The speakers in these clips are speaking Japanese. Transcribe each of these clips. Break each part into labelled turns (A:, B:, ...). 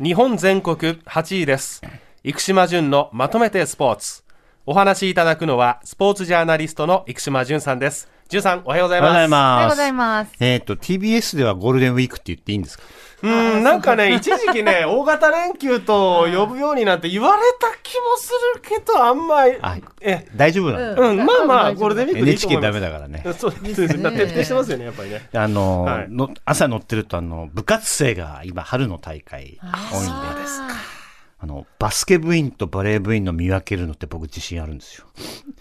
A: 日本全国8位です。生島淳のまとめてスポーツ。お話しいただくのはスポーツジャーナリストの生島淳さんです。淳さんおはようござい
B: おはようござい
A: ます。
C: おはようございます。
B: えっ、と、TBS ではゴールデンウィークって言っていいんですか？
A: うんなんかね一時期ね 大型連休と呼ぶようになって言われた気もするけどあんまり
B: あ
A: え
B: 大丈夫なん。だ、
A: うんまあまあゴールデンウィークでいいと思
B: NHK
A: います。
B: ダメだからね。
A: そうですね。徹底してますよねやっぱりね。
B: あの、
A: はい。
B: の朝乗ってると、あの、部活生が今、春の大会多いんで、あの、バスケ部員とバレー部員の見分けるのって僕自信あるんですよ。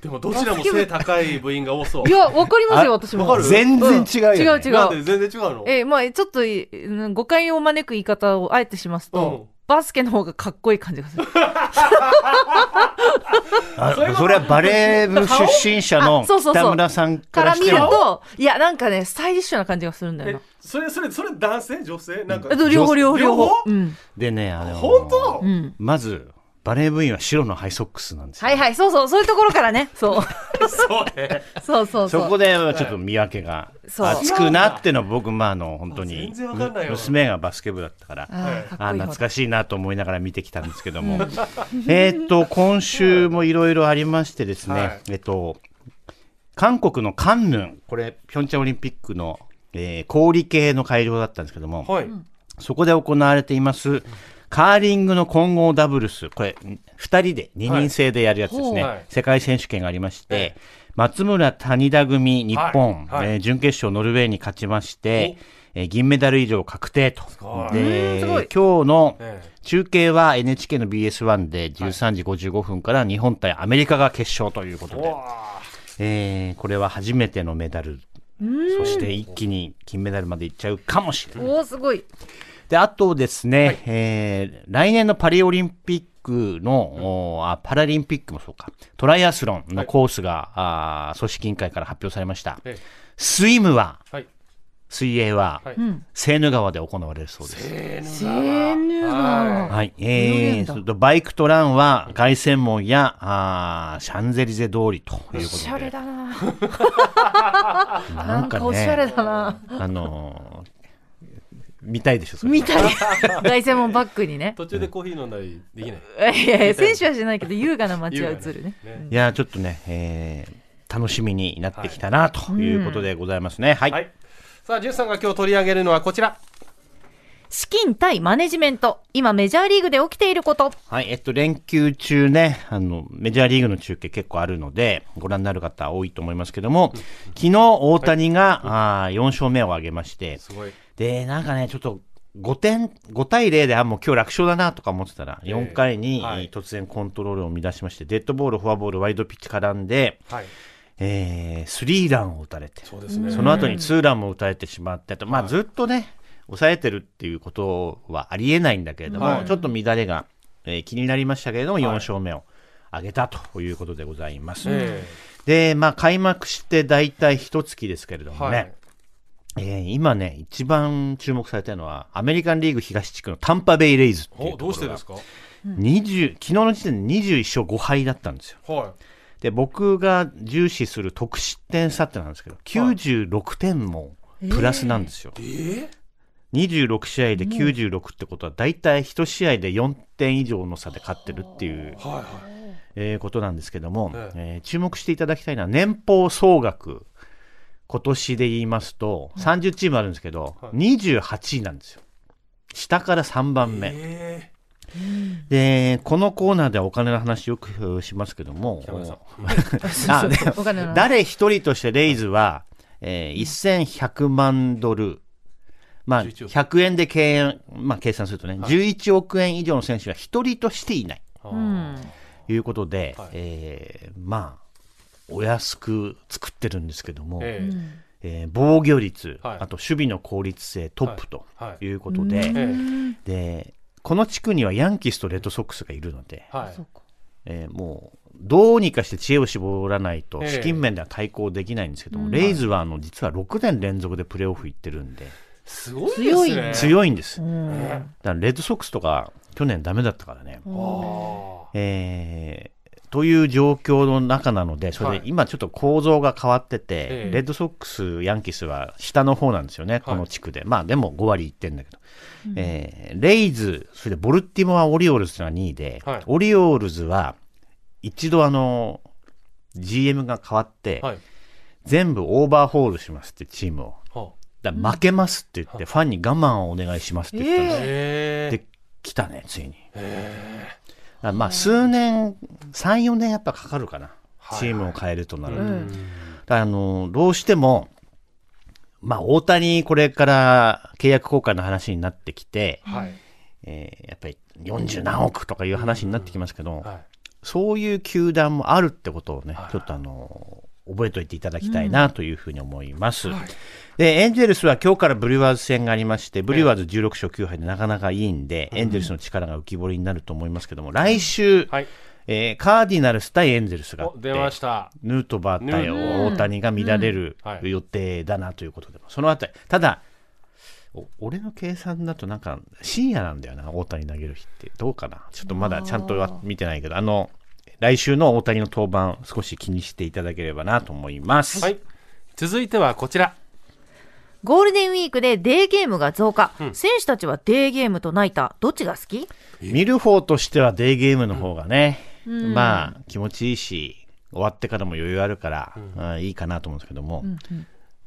A: でもどちらも背高い部員が多そう。
C: いや、わかりますよ、私も。
A: わかる？
B: 全然違うよ、ね。
C: 違う違う。
A: なんで？全然違うの？
C: えーまあ、ちょっとい、うん誤解を招く言い方をあえてしますと、
A: うん。
C: バスケの方がかっこいい感じがする。
B: あそれはバレー部出身者の
C: あそうそうそう。
B: 北村さんか
C: からら見ると、いや、なんかね、スタイリッシュな感じがするんだよ
A: え
C: な。
A: それそれそれ男性？女性？なんか。
C: えっと、両方、両方、両方。うん。
B: でね、あの、
A: 本当？
C: うん。
B: まず、バレー部員は白のハイソックスなんですよ。
C: はいはい、そうそう、そういうところからね。そう。
A: そうね。
C: そうそうそう。
B: そこでちょっと見分けが熱くなっての僕まああの本当に
A: 全然わかんないよ
B: 娘がバスケ部だったから
C: あ
B: 懐かしいなと思いながら見てきたんですけども。えーっと今週もいろいろありましてですね、
A: はい。
B: えっと韓国のカンヌン。これピョンチャンオリンピックの、えー氷系の会場だったんですけども、
A: はい。
B: そこで行われていますカーリングの混合ダブルス、これ、2人で、2人制でやるやつですね、
A: はい。
B: 世界選手権がありまして、
A: え
B: 松村、谷田組、日本、
A: はい。はい。
B: えー準決勝、ノルウェーに勝ちまして、えー銀メダル以上確定と。で、今日の
A: ええ。
B: 中継は NHK の BS1 で13時55分から日本対アメリカが決勝ということで、
A: わ
B: えーこれは初めてのメダル、そして一気に金メダルまでいっちゃうかもしれない。
C: おー、すごい。
B: で、あとですね、えー来年のパリオリンピックの、おあパラリンピックもそうか、トライアスロンのコースが、あー組織委員会から発表されました。
A: え
B: スイムは、
A: はい
B: 水泳は、
A: はい
C: うん。
B: セーヌ川で行われるそうです。
C: セーヌ川。
B: はい。
C: 泳
B: えー、バイクとランは、凱旋門や、あーシャンゼリゼ通りということ
C: おしゃれ
B: で。
C: だな。
B: な
C: なんん
B: か
C: かおしゃれ
B: ね、
C: だな。
B: あのー見たいでしょ、それ
C: みたい。凱旋門バックにね。
A: 途中でコーヒー飲んだりできない？
C: いやいや、選手はしないけど、優雅な街は映るね。
A: ね
B: いや、ちょっとね、えー楽しみになってきたな、ということでございますね。はい。
A: はいさあジュンさんが今日取り上げるのはこちら。
C: 資金対マネジメント。今メジャーリーグで起きていること。
B: はい、えっと、連休中ね、あの、メジャーリーグの中継結構あるので、ご覧になる方多いと思いますけども、昨日大谷が、あー4勝目を挙げまして、
A: すごい。
B: で、なんかね、ちょっと、5点、5対0で、あ、もう今日楽勝だなとか思ってたら、
A: ええ。
B: 4回に、
A: はい。
B: 突然コントロールを乱しまして、デッドボール、フォアボール、ワイドピッチ絡んで、
A: はい
B: えー、スリーランを打たれて、
A: そうですね。
B: その後にツーランも打たれてしまって、あとまあ
A: はい
B: ずっとね、抑えてるっていうことはありえないんだけれども、
A: はい。
B: ちょっと乱れが、えー気になりましたけれども、
A: はい。
B: 4勝目を挙げたということでございます。
A: え
B: で、まあ開幕して大体一月ですけれどもね、
A: えはい。
B: えー今ね、一番注目されてるのは、アメリカンリーグ東地区のタンパベイレイズってい
A: お
B: うところが
A: どうしてですか
B: ？20昨日の時点で21勝5敗だったんですよ。
A: は
B: で、僕が重視する得失点差ってなんですけど、96点もプラスなんですよ。
A: いえ
B: 26試合で96ってことは、大体1試合で4点以上の差で勝ってるっていう、
A: えはいはい。
B: えーことなんですけども、
A: え
B: えー注目していただきたいのは、年俸総額、今年で言いますと、30チームあるんですけど、
A: はい。
B: 28位なんですよ。下から3番目。
A: え
B: で、このコーナーではお金の話よくしますけども。誰一人としてレイズは、えー1100万ドル、まあ、
A: 11億。
B: 100円で計,、まあ、計算するとね、11億円以上の選手は一人としていない。
A: ー。
C: うん。
B: ということで、
A: はい。
B: えーまあ、お安く作ってるんですけども、
A: え
B: え。ー防御率、
A: はい。
B: あと守備の効率性トップと
A: はい。
B: い。うことで、
A: ええ。
B: でこの地区にはヤンキースとレッドソックスがいるので、
A: はい。
B: えーもうどうにかして知恵を絞らないと
A: ええ
B: 資金面では対抗できないんですけども、
C: うん
B: レイズはあの実は6年連続でプレーオフ行ってるんで、
A: すごいですね
C: 強いね
B: 強いんです。
C: う
B: だ
C: ん。
B: からレッドソックスとか去年ダメだったからね。
A: あ
B: えーという状況の中なので、それ
A: はい
B: で今ちょっと構造が変わってて、
A: ええ
B: レッドソックス、ヤンキースは下の方なんですよね、この地区で。まあでも5割いってんだけど。えーレイズ、それでボルティモア・オリオールズというのは2位で、
A: はい
B: オリオールズは一度あの、GM が変わって、
A: はい。
B: 全部オーバーホールしますってチームを。
A: は
B: だ負けますって言って、ファンに我慢をお願いしますって言ったんです
A: え。
B: で、来たね、ついに。
A: へ
B: あまあ、数年、3、4年やっぱかかるかな。
A: はい
B: チームを変えるとなると。
C: うん
B: らあの、どうしても、まあ、大谷これから契約交換の話になってきて、
A: ーはい。
B: えーやっぱり40何億とかいう話になってきますけど、
A: はい。
B: そういう球団もあるってことをね、
A: はい
B: ちょっとあの、覚えておいていただきたいなというふうに思います。
A: はい。
B: で、エンゼルスは今日からブリュワーズ戦がありまして、ブリュワーズ16勝9敗でなかなかいいんで、エンゼルスの力が浮き彫りになると思いますけども、来週、
A: はい。
B: えーカーディナルス対エンゼルスが
A: 出ました。
B: ヌートバー対大谷が見られる予定だなということで、そのあたり、ただ、お俺の計算だとなんか深夜なんだよな、大谷投げる日って。どうかな？ちょっとまだちゃんとは見てないけど、あの、来週の大谷の登板、少し気にしていただければなと思います。
A: はい。続いてはこちら。
C: ゴールデンウィークでデーゲームが増加。
A: うん
C: 選手たちはデーゲームとナイター、どっちが好き？
B: 見る方としてはデーゲームの方がね、
C: うん
B: まあ気持ちいいし、終わってからも余裕あるから、あいいかなと思うんですけども、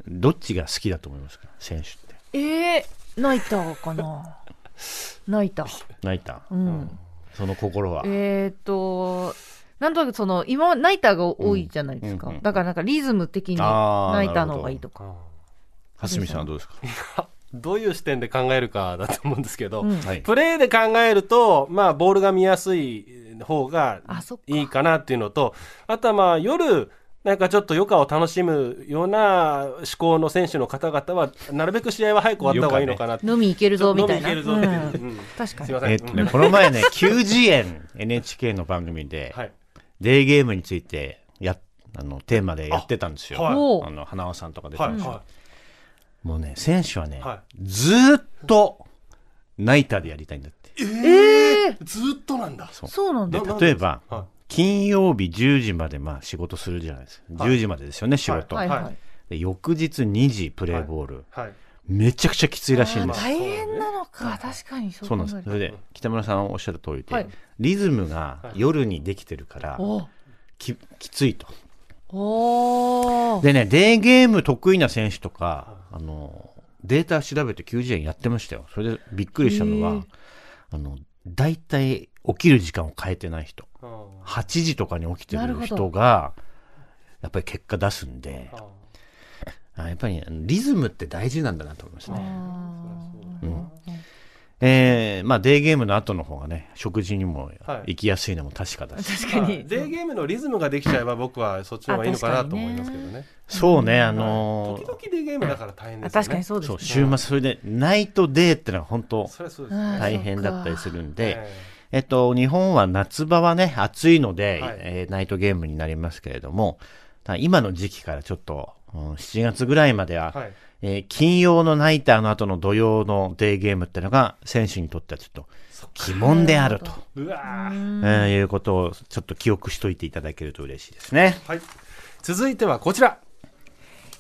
B: どっちが好きだと思いますか、選手って。
C: えー、ナイターかな？ナイター。
B: ナイター、
C: うん。
B: その心は。
C: えーっと、なんとなくその、今、ナイターが多いじゃないですか。
B: うんうん
C: だからなんかリズム的に
B: あー
C: ナイターの方がいいとか。
B: 蓮見さんはどうですか？
A: どういう視点で考えるかだと思うんですけど、
C: うん
B: はい。
A: プレーで考えると、まあ、ボールが見やすい方が
C: あそっか
A: いいかなっていうのと、あとはまあ、夜、なんかちょっと余暇を楽しむような思考の選手の方々は、なるべく試合は早く終わった方がいいのかなって。
C: 飲み行けるぞみたいな。
A: 飲み行けるぞって
C: うん
A: いううん
C: 確かに
A: すいま。せん。
B: えっとね、
A: うん
B: この前ね、9次元 NHK の番組で、
A: はい。
B: デーゲームについてや、あの、テーマでやってたんですよ。
A: はい
B: あの、花輪さんとか出て
A: はい。
B: ました
A: は
B: もうね、選手はね、
A: は
B: ずーっと、ナイターでやりたいんだって。
A: い。
C: ええ
A: ずーっとなんだ。
B: で
C: そうなんだ。、
B: 例えば、
A: は
B: 金曜日10時までまあ仕事するじゃないですか。
A: はい
B: 10時までですよね、仕事。
C: はいはい。
A: はい
B: で翌日2時プレーボール。
A: い。はい。
B: めちゃくちゃきついらしいんです。
C: 大変なのか、確かにそう
B: そうなんです。それで、北村さんおっしゃる通りで、
C: はい
B: リズムが夜にできてるから、
C: と。
B: ききついと。でね、デーゲーム得意な選手とか、あの、データ調べて90円やってましたよ。それでびっくりしたのはあの、大体起きる時間を変えてない人。
A: あ
B: 8時とかに起きてる人が、やっぱり結果出すんでやっぱりリズムって大事なんだなと思いますね。うんえー、まあデーゲームの後の方がね、食事にも
A: はい
B: 行きやすいのも確かだし。
A: ー
C: 確かに。
A: デーゲームのリズムができちゃえば僕はそっちの方がいいのかなと思いますけどね。
B: そうね、あのー
A: 時々デーゲームだから大変で
C: あ
A: すよね。
C: 確かにそうです
B: そう、
C: ね。
B: 週末、それでナイトデーってのは本当大変だったりするんで、
A: え
B: えっと、日本は夏場はね、暑いので、
A: はい
B: えーナイトゲームになりますけれども、今の時期からちょっと、うん7月ぐらいまでは、
A: ーはい。
B: えー金曜のナイターの後の土曜のデーゲームってのが、選手にとってはちょっと、鬼門であると、
A: うわー
B: えーいうことをちょっと記憶しといていただけると嬉しいですね。
A: はい。続いてはこちら。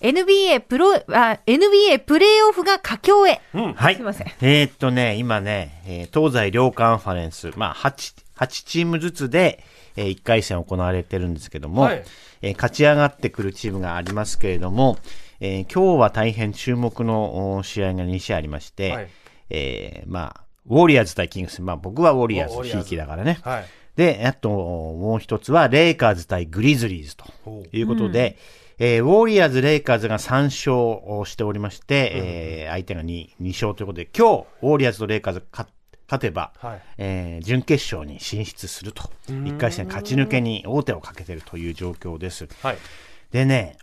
C: NBA プロ、あ、NBA プレーオフが佳境へ。
A: うん。
B: はい。
C: すいません
B: えーっとね、今ね、えー東西両カンファレンス、まあ、8、8チームずつで、え1回戦行われてるんですけども、
A: はい
B: えー勝ち上がってくるチームがありますけれども、えー今日は大変注目のお試合が2試合ありまして、
A: はい
B: えーまあ、ウォリアーズ対キングス、まあ僕はウォリアーズ、
A: ウォリアーズ
B: ひいきだからね。
A: はい。
B: で、あともう一つはレイカーズ対グリズリーズと
A: ほ
B: いうことで、えーウォリアーズ、レイカーズが3勝をしておりまして、えー相手が 2, 2勝ということで、今日、ウォリアーズとレイカーズ勝勝てば、
A: はい
B: えー準決勝に進出すると。1回戦勝ち抜けに王手をかけているという状況です。
A: はい。
B: でね、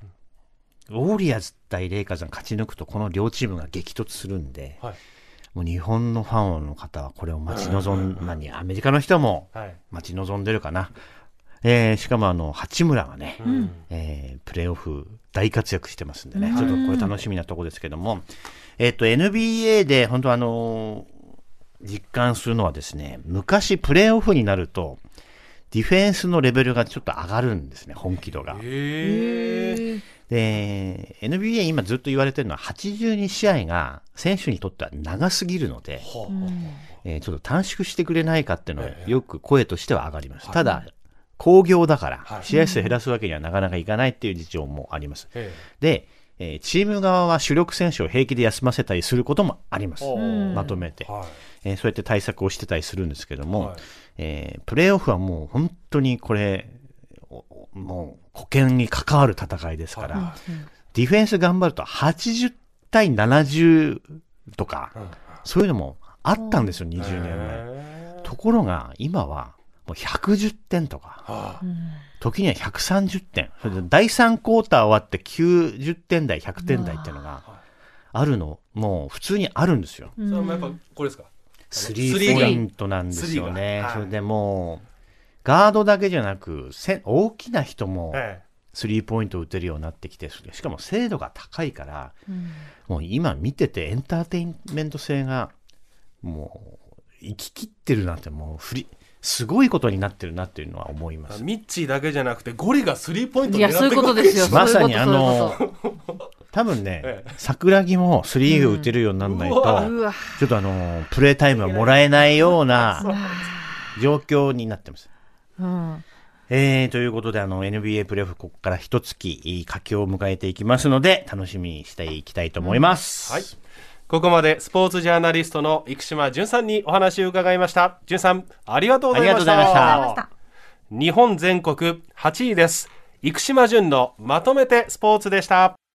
B: ウォリアーズ対レイカーズが勝ち抜くと、この両チームが激突するんで、
A: はい。
B: もう日本のファンの方はこれを待ち望ん、まあ、アメリカの人も
A: はい。
B: 待ち望んでるかな。えーしかもあの、八村がね、
A: うん。
B: えープレーオフ大活躍してますんでね、ちょっとこれ楽しみなとこですけども、えっ、と、NBA で本当あのー実感するのはですね、昔プレーオフになると、ディフェンスのレベルがちょっと上がるんですね、本気度が。
A: へえ。
B: で、NBA 今ずっと言われてるのは82試合が選手にとっては長すぎるので、
A: は
B: えーちょっと短縮してくれないかっていうのは
A: ええ。
B: よく声としては上がります。ただ、興行だから
A: はい。
B: 試合数減らすわけにはなかなかいかないっていう事情もあります。
A: へ
B: で、えーチーム側は主力選手を平気で休ませたりすることもあります。まとめて、
A: は
B: えーそうやって対策をしてたりするんですけども、
A: はい。
B: えープレーオフはもう本当にこれ、もう保険に関わる戦いですから、
A: は
B: ディフェンス頑張ると80対70とか、そういうのもあったんですよ、20年前。
A: へ
B: ところが、今はもう110点とか、時には130点。それで第3クォーター終わって90点台、100点台っていうのがあるの、もう普通にあるんですよ。
A: い。それもやっぱこれですか？
B: スリーポイントなんですよね。それでもう、ガードだけじゃなく、せ大きな人も
A: え
B: スリーポイントを打てるようになってきて、しかも精度が高いから、もう今見ててエンターテインメント性が、もう、生き切ってるなって、もう振り、すごいことになってるなっていうのは思います。
A: ミッチーだけじゃなくてゴリがスリーポイント
C: いや、そういうことですよ。
B: まさにあの
C: こ、
B: 多分ね
A: ええ、
B: 桜木もスリーが打てるようにならないと、
A: うん。
B: ちょっとあの、プレータイムがもらえないような状況になってます。
C: うん。
B: えー、ということで、あの、NBA プレーオフ、ここから一月、佳境を迎えていきますので、楽しみにしていきたいと思います。
A: はい。ここまでスポーツジャーナリストの生島淳さんにお話を伺いました。淳さん。
B: ありがとうございました
C: ありがとうございました
A: 日本全国8位です。生島淳のまとめてスポーツでした。